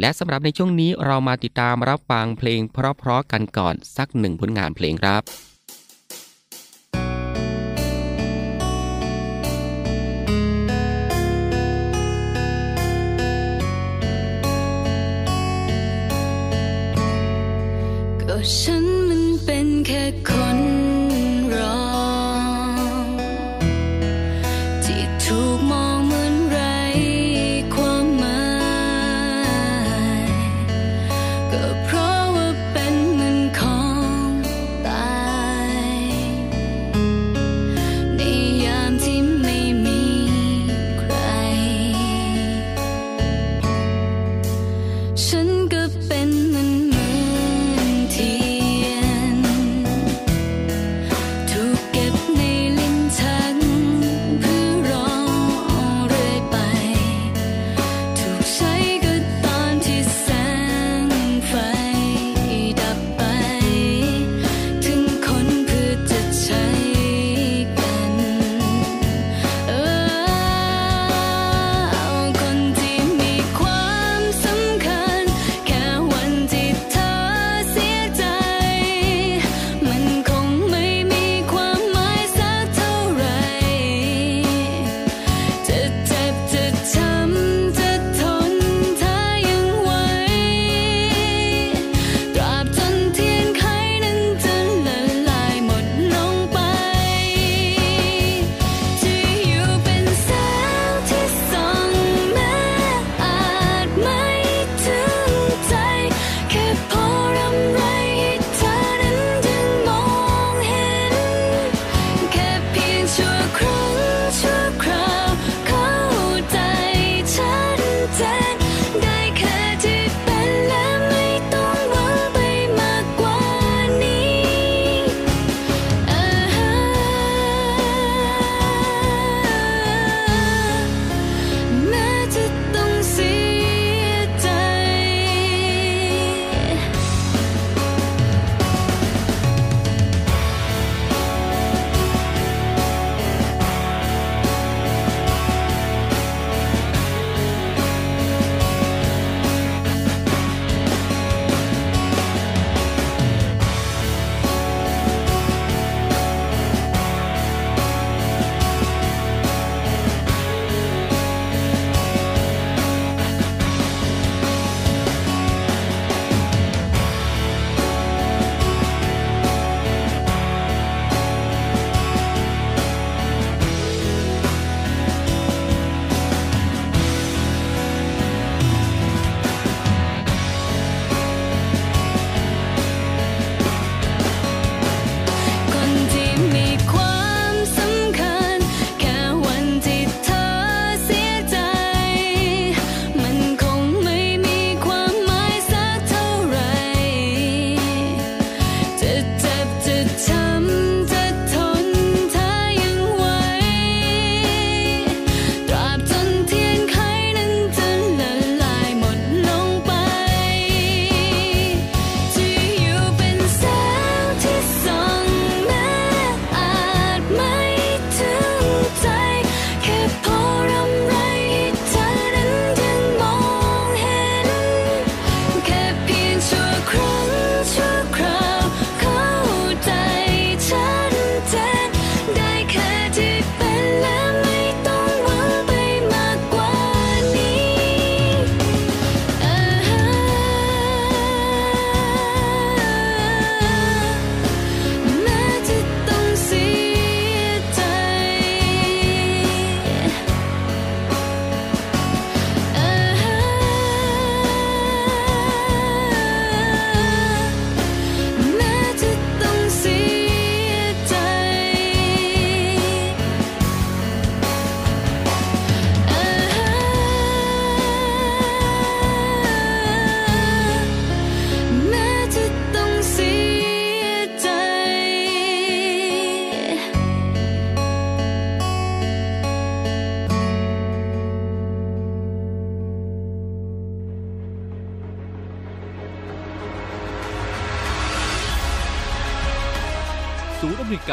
และสำหรับในช่วงนี้เรามาติดตามรับฟังเพลงเพราะๆกันก่อนสักหนึ่งผลงานเพลงครับก็ฉันมันเป็นแค่คน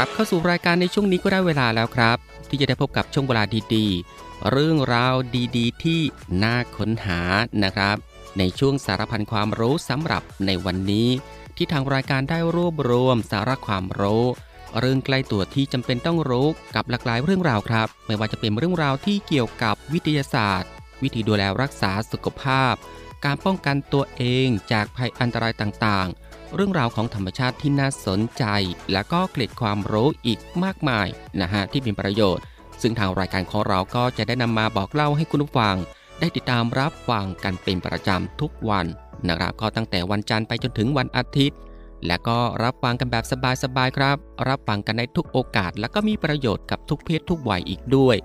กลับ เข้าสู่รายการในช่วงนี้ก็ได้เวลาแล้วครับ ที่จะได้พบกับช่วงเวลาดีๆ เรื่องราวดีๆ ที่น่าค้นหานะครับ ในช่วงสารพันความรู้สำหรับในวันนี้ ที่ทางรายการได้รวบรวมสาระความรู้เรื่องใกล้ตัวที่จำเป็นต้องรู้กับหลากหลายเรื่องราวครับ ไม่ว่าจะเป็นเรื่องราวที่เกี่ยวกับวิทยาศาสตร์ วิธีดูแลรักษาสุขภาพ การป้องกันตัวเองจากภัยอันตรายต่างๆ เรื่องราวของธรรมชาติที่น่าสนใจ และก็เกล็ดความรู้อีกมากมายนะฮะที่เป็นประโยชน์ ซึ่งทางรายการของเราก็จะได้นำมาบอกเล่าให้คุณผู้ฟัง ได้ติดตามรับฟังกันเป็นประจำทุกวันนะครับก็ตั้งแต่วันจันทร์ไปจนถึงวันอาทิตย์ และก็รับฟังกันแบบสบายๆครับ รับฟังกันในทุกโอกาส และก็มีประโยชน์กับทุกเพศทุกวัยอีกด้วย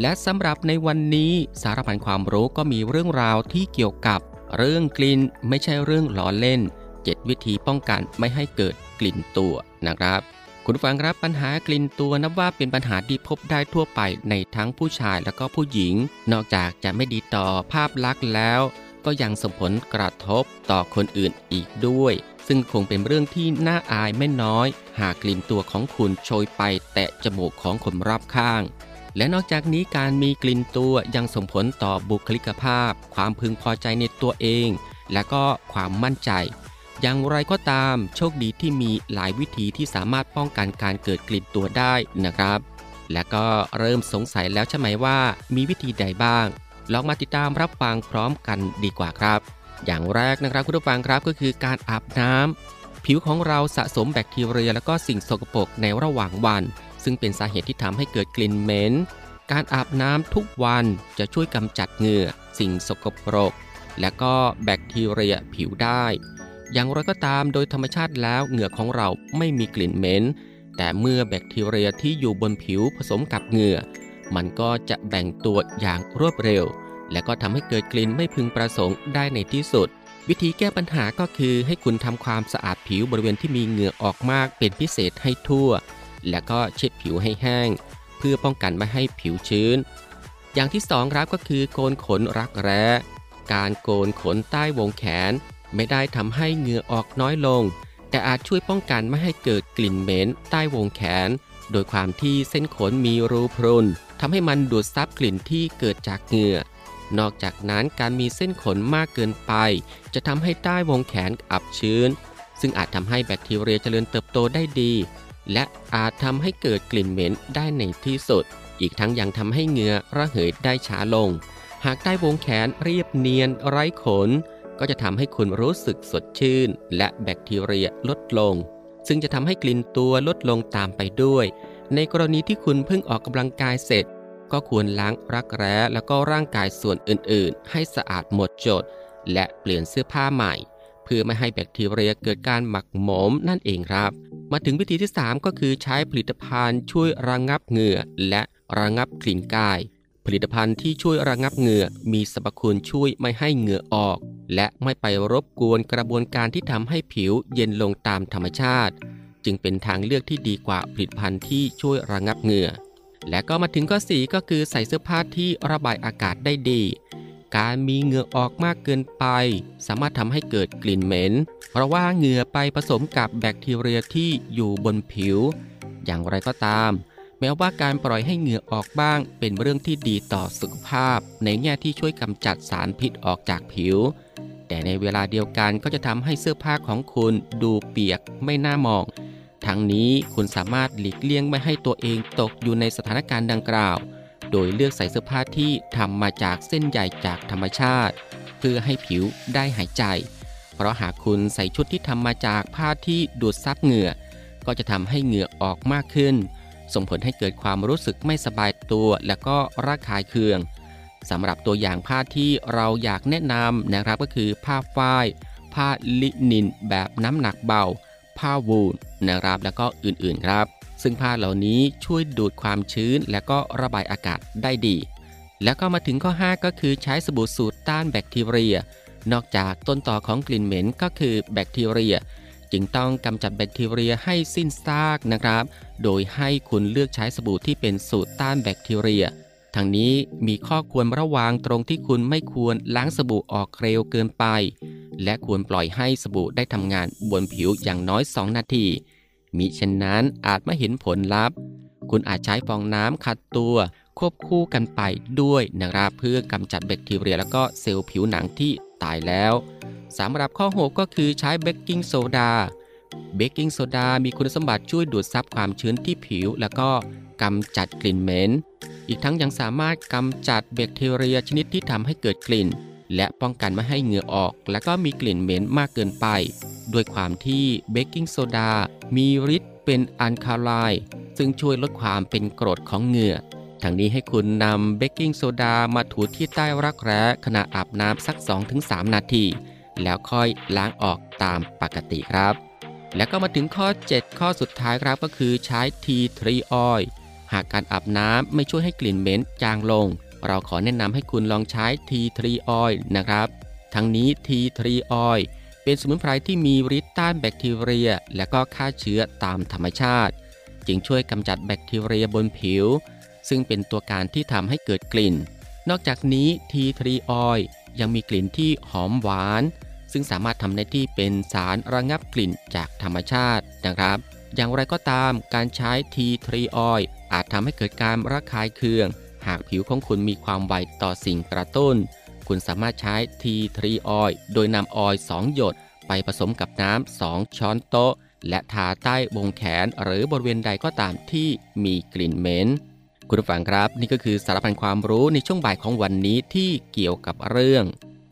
และสำหรับในวันนี้สารพันความรู้ก็มีเรื่องราวที่เกี่ยวกับ เรื่องกลิ่นไม่ใช่เรื่องล้อเล่น 7 วิธีป้องกันไม่ให้เกิดกลิ่นตัวนะครับ คุณฟังครับปัญหากลิ่นตัวนับว่าเป็นปัญหาที่พบได้ทั่วไปในทั้งผู้ชายและก็ผู้หญิง นอกจากจะไม่ดีต่อภาพลักษณ์แล้ว ก็ยังส่งผลกระทบต่อคนอื่นอีกด้วย ซึ่งคงเป็นเรื่องที่น่าอายไม่น้อย หากกลิ่นตัวของคุณโชยไปแตะจมูกของคนรอบข้างและนอกจากนี้การมีกลิ่นตัวยังส่งผลต่อบุคลิกภาพ ความพึงพอใจในตัวเอง และก็ความมั่นใจ อย่างไรก็ตามโชคดีที่มีหลายวิธีที่สามารถป้องกันการเกิดกลิ่นตัวได้นะครับ และก็เริ่มสงสัยแล้วใช่ไหมว่า มีวิธีใดบ้าง ลองมาติดตามรับฟังพร้อมกันดีกว่าครับ อย่างแรกนะครับคุณผู้ฟังครับก็คือการอาบน้ำผิวของเราสะสมแบคทีเรีย และก็สิ่งสกปรกในระหว่างวัน ซึ่งเป็นสาเหตุที่ทำให้เกิดกลิ่นเหม็นการอาบน้ำทุกวันจะช่วยกำจัดเหงื่อ สิ่งสกปรก และก็แบคทีเรียผิวได้ อย่างไรก็ตามโดยธรรมชาติแล้วเหงื่อของเราไม่มีกลิ่นเหม็น แต่เมื่อแบคทีเรียที่อยู่บนผิวผสมกับเหงื่อ มันก็จะแบ่งตัวอย่างรวดเร็ว และก็ทำให้เกิดกลิ่นไม่พึงประสงค์ได้ในที่สุด วิธีแก้ปัญหาก็คือให้คุณทำความสะอาดผิวบริเวณที่มีเหงื่อออกมากเป็นพิเศษให้ทั่ว และก็เช็ดผิวให้แห้ง เพื่อป้องกันไม่ให้ผิวชื้น อย่างที่สองครับก็คือโกนขนรักแร้การโกนขนใต้วงแขน ไม่ได้ทำให้เหงื่อออกน้อยลง แต่อาจช่วยป้องกันไม่ให้เกิดกลิ่นเหม็นใต้วงแขน โดยความที่เส้นขนมีรูพรุนทำให้มันดูดซับกลิ่นที่เกิดจากเหงื่อนอกจากนั้นการมีเส้นขนมากเกินไป จะทำให้ใต้วงแขนอับชื้น ซึ่งอาจทำให้แบคทีเรียเจริญเติบโตได้ดี และอาจทำให้เกิดกลิ่นเหม็นได้ในที่สุด อีกทั้งยังทำให้เหงื่อระเหยได้ช้าลง หากใต้วงแขนเรียบเนียนไร้ขน ก็จะทำให้คุณรู้สึกสดชื่น และแบคทีเรียลดลง ซึ่งจะทำให้กลิ่นตัวลดลงตามไปด้วย ในกรณีที่คุณเพิ่งออกกำลังกายเสร็จ ก็ควรล้างรักแร้แล้วก็ร่างกายส่วนอื่นๆ ให้สะอาดหมดจด และเปลี่ยนเสื้อผ้าใหม่ เพื่อไม่ให้แบคทีเรียเกิดการหมักหมมนั่นเองครับ มาถึงวิธีที่ 3 ก็คือใช้ผลิตภัณฑ์ช่วยระงงับเหงื่อและระงงับกลิ่นกายผลิตภัณฑ์ที่ช่วยระงับเหงื่อมีสรรพคุณช่วยไม่ให้เหงื่อออก และไม่ไปรบกวนกระบวนการที่ทำให้ผิวเย็นลงตามธรรมชาติ จึงเป็นทางเลือกที่ดีกว่าผลิตภัณฑ์ที่ช่วยระงับเหงื่อ และก็มาถึงข้อสีก็คือใส่เสื้อผ้าที่ระบายอากาศได้ดี การมีเหงื่อออกมากเกินไป สามารถทำให้เกิดกลิ่นเหม็น เพราะว่าเหงื่อไปผสมกับแบคทีเรียที่อยู่บนผิว อย่างไรก็ตามแม้ว่าการปล่อยให้เหงื่อออกบ้างเป็นเรื่องที่ดีต่อสุขภาพ ในแง่ที่ช่วยกำจัดสารพิษออกจากผิว แต่ในเวลาเดียวกันก็จะทำให้เสื้อผ้าของคุณดูเปียกไม่น่ามอง ทั้งนี้คุณสามารถหลีกเลี่ยงไม่ให้ตัวเองตกอยู่ในสถานการณ์ดังกล่าว โดยเลือกใส่เสื้อผ้าที่ทำมาจากเส้นใยจากธรรมชาติ เพื่อให้ผิวได้หายใจ เพราะหากคุณใส่ชุดที่ทำมาจากผ้าที่ดูดซับเหงื่อ ก็จะทำให้เหงื่อออกมากขึ้น ส่งผลให้เกิดความรู้สึกไม่สบายตัว และก็ระคายเคือง สำหรับตัวอย่างผ้าที่เราอยากแนะนำนะครับก็คือผ้าฝ้าย ผ้าลินินแบบน้ำหนักเบา ผ้าวูลนะครับแล้วก็อื่นๆครับ ซึ่งผ้าเหล่านี้ช่วยดูดความชื้นและก็ระบายอากาศได้ดี แล้วก็มาถึงข้อ 5 ก็คือใช้สบู่สูตรต้านแบคทีเรีย นอกจากต้นต่อของกลิ่นเหม็นก็คือแบคทีเรีย จึงต้องกำจัดแบคทีเรียให้สิ้นซากนะครับ โดยให้คุณเลือกใช้สบู่ที่เป็นสูตรต้านแบคทีเรีย ทั้งนี้มีข้อควรระวังตรงที่คุณไม่ควรล้างสบู่ออกเร็วเกินไป และควรปล่อยให้สบู่ได้ทำงานบนผิวอย่างน้อย 2 นาทีมิเช่นนั้นอาจไม่เห็นผลลัพธ์ คุณอาจใช้ฟองน้ำขัดตัวควบคู่กันไปด้วยนะครับเพื่อกำจัดแบคทีเรียแล้วก็เซลล์ผิวหนังที่ตายแล้วสำหรับข้อ6ก็คือใช้เบกกิ้งโซดา เบกกิ้งโซดามีคุณสมบัติช่วยดูดซับความชื้นที่ผิว แล้วก็ กำจัดกลิ่นเหม็น อีกทั้งยังสามารถกำจัดแบคทีเรียชนิดที่ทำให้เกิดกลิ่น และป้องกันไม่ให้เหงื่อออก และก็มีกลิ่นเหม็นมากเกินไป ด้วยความที่เบกกิ้งโซดา มีฤทธิ์เป็นอัลคาไลซึ่งช่วยลดความเป็นกรดของเหงื่อทั้งนี้ให้คุณนำเบกกิ้งโซดามาถูที่ใต้รักแร้ขณะอาบน้ำสัก 2-3 นาที แล้วค่อยล้างออกตามปกติครับ แล้วก็มาถึงข้อ 7 ข้อสุดท้ายครับก็คือใช้ tea tree oil หากการอาบน้ำไม่ช่วยให้กลิ่นเหม็นจางลง เราขอแนะนำให้คุณลองใช้ tea tree oil นะครับ ทั้งนี้ทีทรีออยเป็นสมุนไพรที่มีฤทธิ์ต้านแบคทีเรีย และก็ฆ่าเชื้อตามธรรมชาติ จึงช่วยกำจัดแบคทีเรียบนผิว ซึ่งเป็นตัวการที่ทำให้เกิดกลิ่น นอกจากนี้ทีทรีออยยังมีกลิ่นที่หอมหวาน ซึ่งสามารถทำหน้าที่เป็นสารระงับกลิ่นจากธรรมชาตินะครับ อย่างไรก็ตามการใช้ทีทรี อาจทำให้เกิดการระคายเคือง หากผิวของคุณมีความไวต่อสิ่งกระตุ้น คุณสามารถใช้ทีทรีออยโดยนำออยล์2หยด ไปผสมกับน้ำ 2 ช้อนโต๊ะ และทาใต้วงแขนหรือบริเวณใดก็ตามที่มีกลิ่นเหม็นคุณผู้ฟังครับ นี่ก็คือสารพันความรู้ในช่วงบ่ายของวันนี้ที่เกี่ยวกับเรื่อง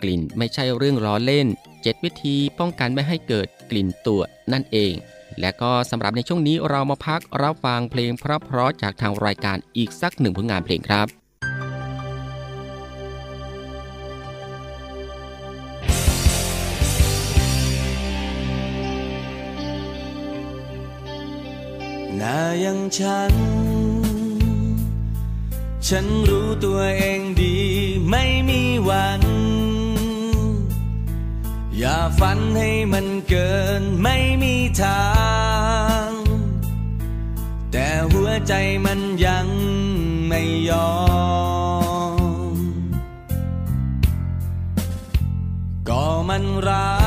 กลิ่นไม่ใช่เรื่องล้อเล่น 7 วิธีป้องกันไม่ให้เกิดกลิ่นตัวนั่นเอง และก็สำหรับในช่วงนี้เรามาพักรับฟังเพลงเพราะๆจากทางรายการอีกสักหนึ่งผลงานเพลงครับหน้าอย่างฉัน ฉันรู้ตัวเองดีไม่มีวัน อย่าฝันให้มันเกินไม่มีทาง แต่หัวใจมันยังไม่ยอม ก็มันรัก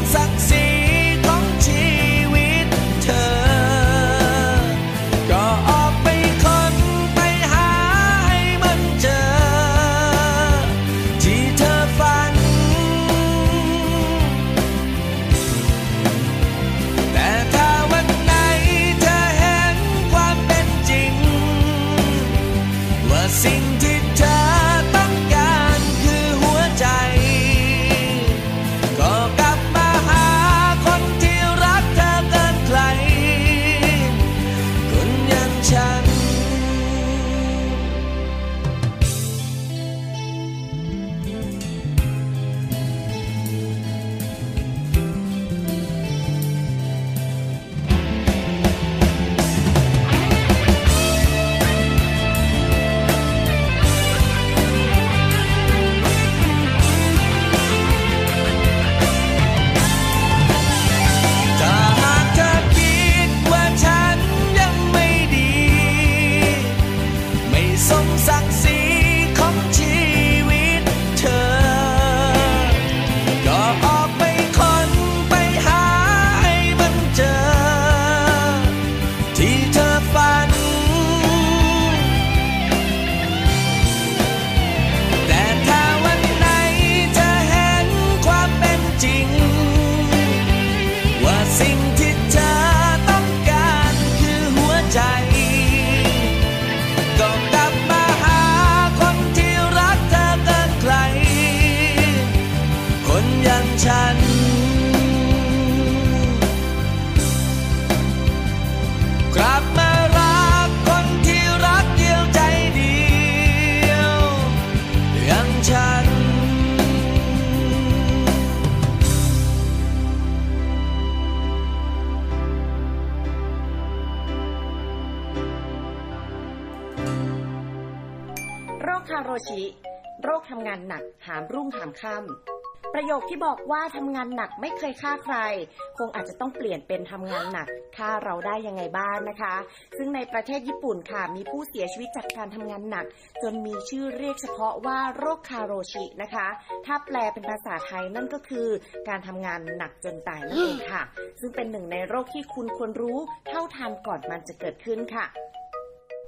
ไชิ โรคทำงานหนักหามรุ่งหามค่ำประโยคที่บอกว่าทำงานหนักไม่เคยฆ่าใคร คงอาจจะต้องเปลี่ยนเป็นทำงานหนักฆ่าเราได้ยังไงบ้างนะคะ ซึ่งในประเทศญี่ปุ่นค่ะมีผู้เสียชีวิตจากการทำงานหนัก จนมีชื่อเรียกเฉพาะว่าโรคคาโรชินะคะ ถ้าแปลเป็นภาษาไทยนั่นก็คือ การทำงานหนักจนตายนั่นเองค่ะ ซึ่งเป็นหนึ่งในโรคที่คุณควรรู้เท่าทันก่อนมันจะเกิดขึ้นค่ะ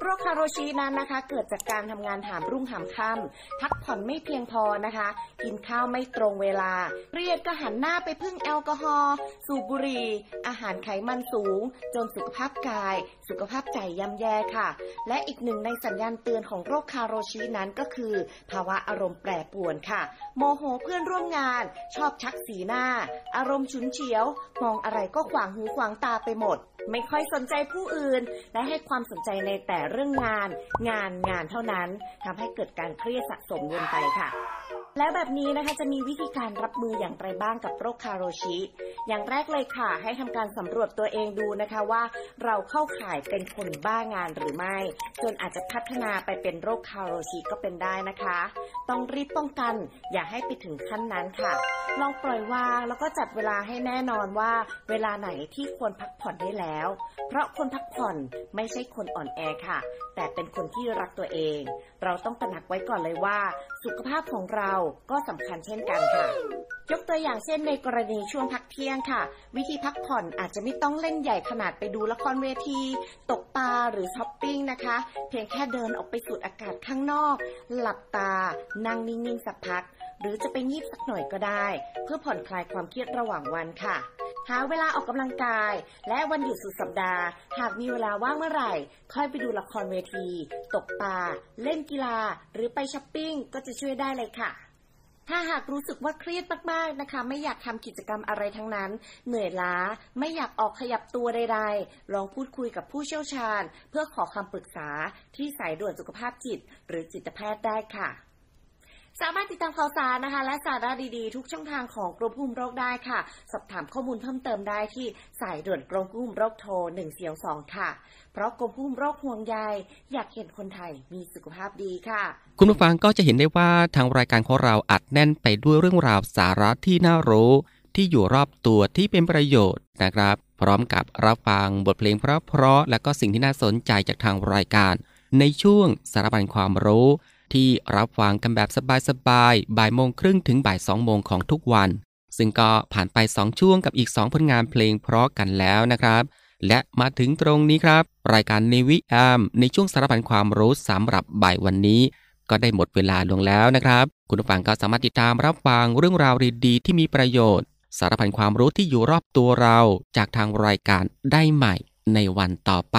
โรคคาโรชินั้นนะคะ เกิดจากการทำงานหามรุ่งหามค่ำพักผ่อนไม่เพียงพอนะคะ กินข้าวไม่ตรงเวลาเครียดก็หันหน้าไปพึ่งแอลกอฮอล์สูบบุหรี่อาหารไขมันสูง จนสุขภาพกาย สุขภาพใจย่ำแย่ค่ะ และอีกหนึ่งในสัญญาณเตือนของโรคคาโรชินั้นก็คือ ภาวะอารมณ์แปรปรวนค่ะ โมโหเพื่อนร่วมงาน ชอบชักสีหน้า อารมณ์ฉุนเฉียว มองอะไรก็ขวางหูขวางตาไปหมด ไม่ค่อยสนใจผู้อื่น และให้ความสนใจในแต่เรื่องงาน งานงานเท่านั้นทำให้เกิดการเครียดสะสมวนไปค่ะ แล้วแบบนี้นะคะจะมีวิธีการรับมืออย่างไรบ้างกับโรคคาโรชิ อย่างแรกเลยค่ะ ให้ทำการสำรวจตัวเองดูนะคะว่า เราเข้าข่ายเป็นคนบ้างานหรือไม่ จนอาจจะพัฒนาไปเป็นโรคคาโรชิก็เป็นได้นะคะ ต้องรีบป้องกันอย่าให้ไปถึงขั้นนั้นค่ะ ลองปล่อยวางแล้วก็จัดเวลาให้แน่นอนว่า เวลาไหนที่ควรพักผ่อนได้แล้ว เพราะคนพักผ่อนไม่ใช่คนอ่อนแอค่ะ แต่เป็นคนที่รักตัวเอง เราต้องตระหนักไว้ก่อนเลยว่า สุขภาพของเราก็สำคัญเช่นกันค่ะ ยกตัวอย่างเช่นในกรณีช่วงพักเที่ยงค่ะ วิธีพักผ่อนอาจจะไม่ต้องเล่นใหญ่ขนาดไปดูละครเวที ตกปลาหรือช้อปปิ้งนะคะ เพียงแค่เดินออกไปสูดอากาศข้างนอก หลับตา นั่งนิ่งๆสักพัก หรือจะไปงีบสักหน่อยก็ได้ เพื่อผ่อนคลายความเครียดระหว่างวันค่ะหาเวลาออกกำลังกาย และวันหยุดสุดสัปดาห์ หากมีเวลาว่างเมื่อไหร่ ค่อยไปดูละครเวที ตกปลาเล่นกีฬา หรือไปช้อปปิ้งก็จะช่วยได้เลยค่ะ ถ้าหากรู้สึกว่าเครียดมากๆนะคะ ไม่อยากทำกิจกรรมอะไรทั้งนั้น เหนื่อยล้า ไม่อยากออกขยับตัวใดๆ ลองพูดคุยกับผู้เชี่ยวชาญ เพื่อขอคำปรึกษาที่สายด่วนสุขภาพจิต หรือจิตแพทย์ได้ค่ะ สามารถติดตามข่าวสารนะคะ และสาระดีๆ ทุกช่องทางของกรมควบคุมโรคได้ค่ะ สอบถามข้อมูลเพิ่มเติมได้ที่สายด่วนกรมควบคุมโรคโทร142ค่ะ เพราะกรมควบคุมโรคห่วงใยอยากเห็นคนไทยมีสุขภาพดีค่ะ คุณผู้ฟังก็จะเห็นได้ว่าทางรายการของเราอัดแน่นไปด้วยเรื่องราวสาระที่น่ารู้ ที่อยู่รอบตัวที่เป็นประโยชน์นะครับ พร้อมกับรับฟังบทเพลงเพราะๆและก็สิ่งที่น่าสนใจจากทางรายการ ในช่วงสารบัญความรู้ ที่รับฟังกันแบบสบายๆ บ่ายโมงครึ่งถึงบ่ายสองโมงของทุกวัน ซึ่งก็ผ่านไป 2 ช่วงกับอีก 2 ผลงานเพลงเพราะกันแล้วนะครับ และมาถึงตรงนี้ครับ รายการในวิแอมในช่วงสารพันความรู้สำหรับบ่ายวันนี้ ก็ได้หมดเวลาลงแล้วนะครับ คุณผู้ฟังก็สามารถติดตามรับฟังเรื่องราวดีๆที่มีประโยชน์ สารพันความรู้ที่อยู่รอบตัวเราจากทางรายการได้ใหม่ในวันต่อไป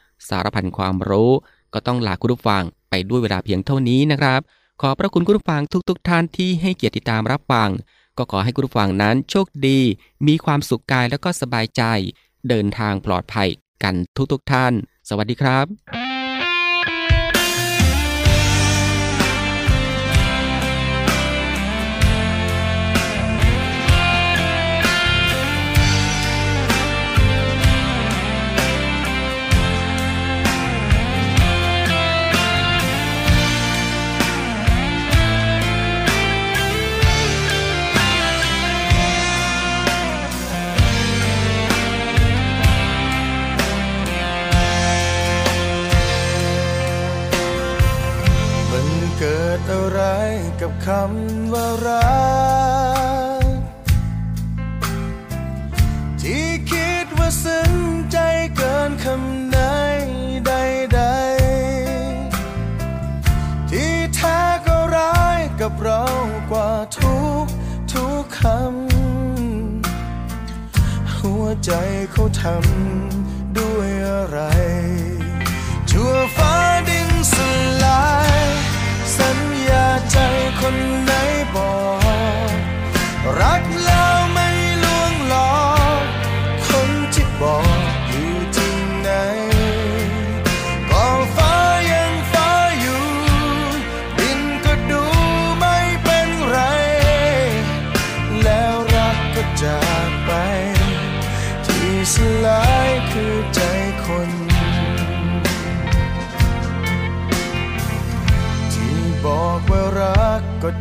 สารพันความรู้ ก็ต้องลาคุณผู้ฟังไปด้วยเวลาเพียงเท่านี้นะครับ ขอพระคุณคุณผู้ฟังทุกๆทท่านที่ให้เกียรติติดตามรับฟัง ก็ขอให้คุณผู้ฟังนั้นโชคดี มีความสุขกายแล้วก็สบายใจ เดินทางปลอดภัยกันทุกๆทท่าน สวัสดีครับ ดอะไรกับคำว่ารัก ที่คิดว่าซึ้งใจเกินคำไหนใดๆ ที่แท้ก็ร้ายกับเรากว่าทุกทุกคำ หัวใจเขาทำด้วยอะไร ชั่วฟ้าดินสลาย ใจคนไหนบอก รัก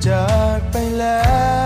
จากไปแล้ว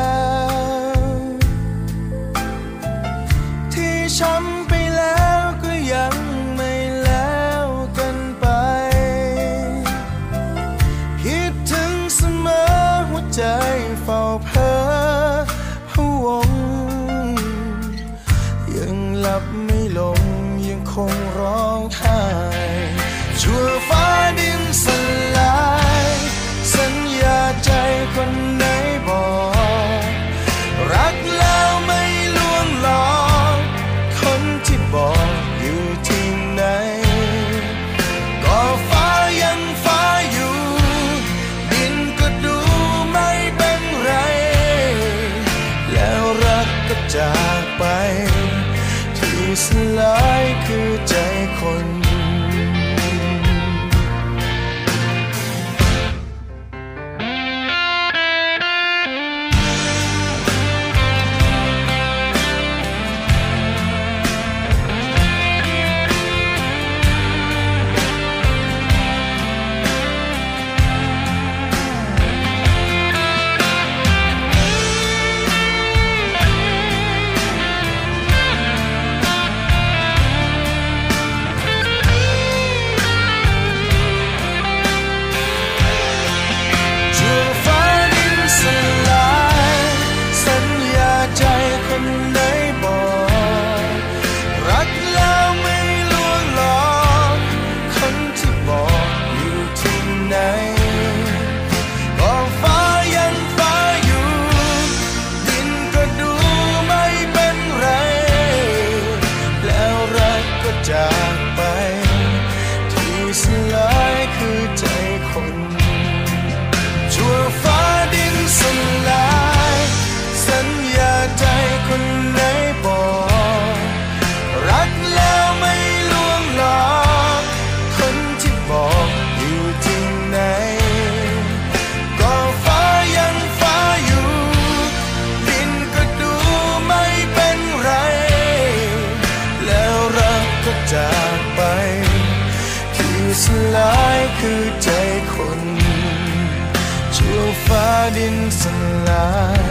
ดินสลาย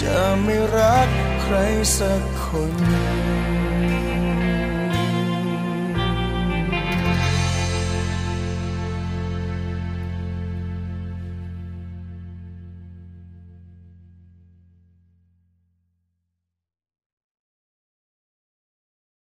จะไม่รักใครสักคน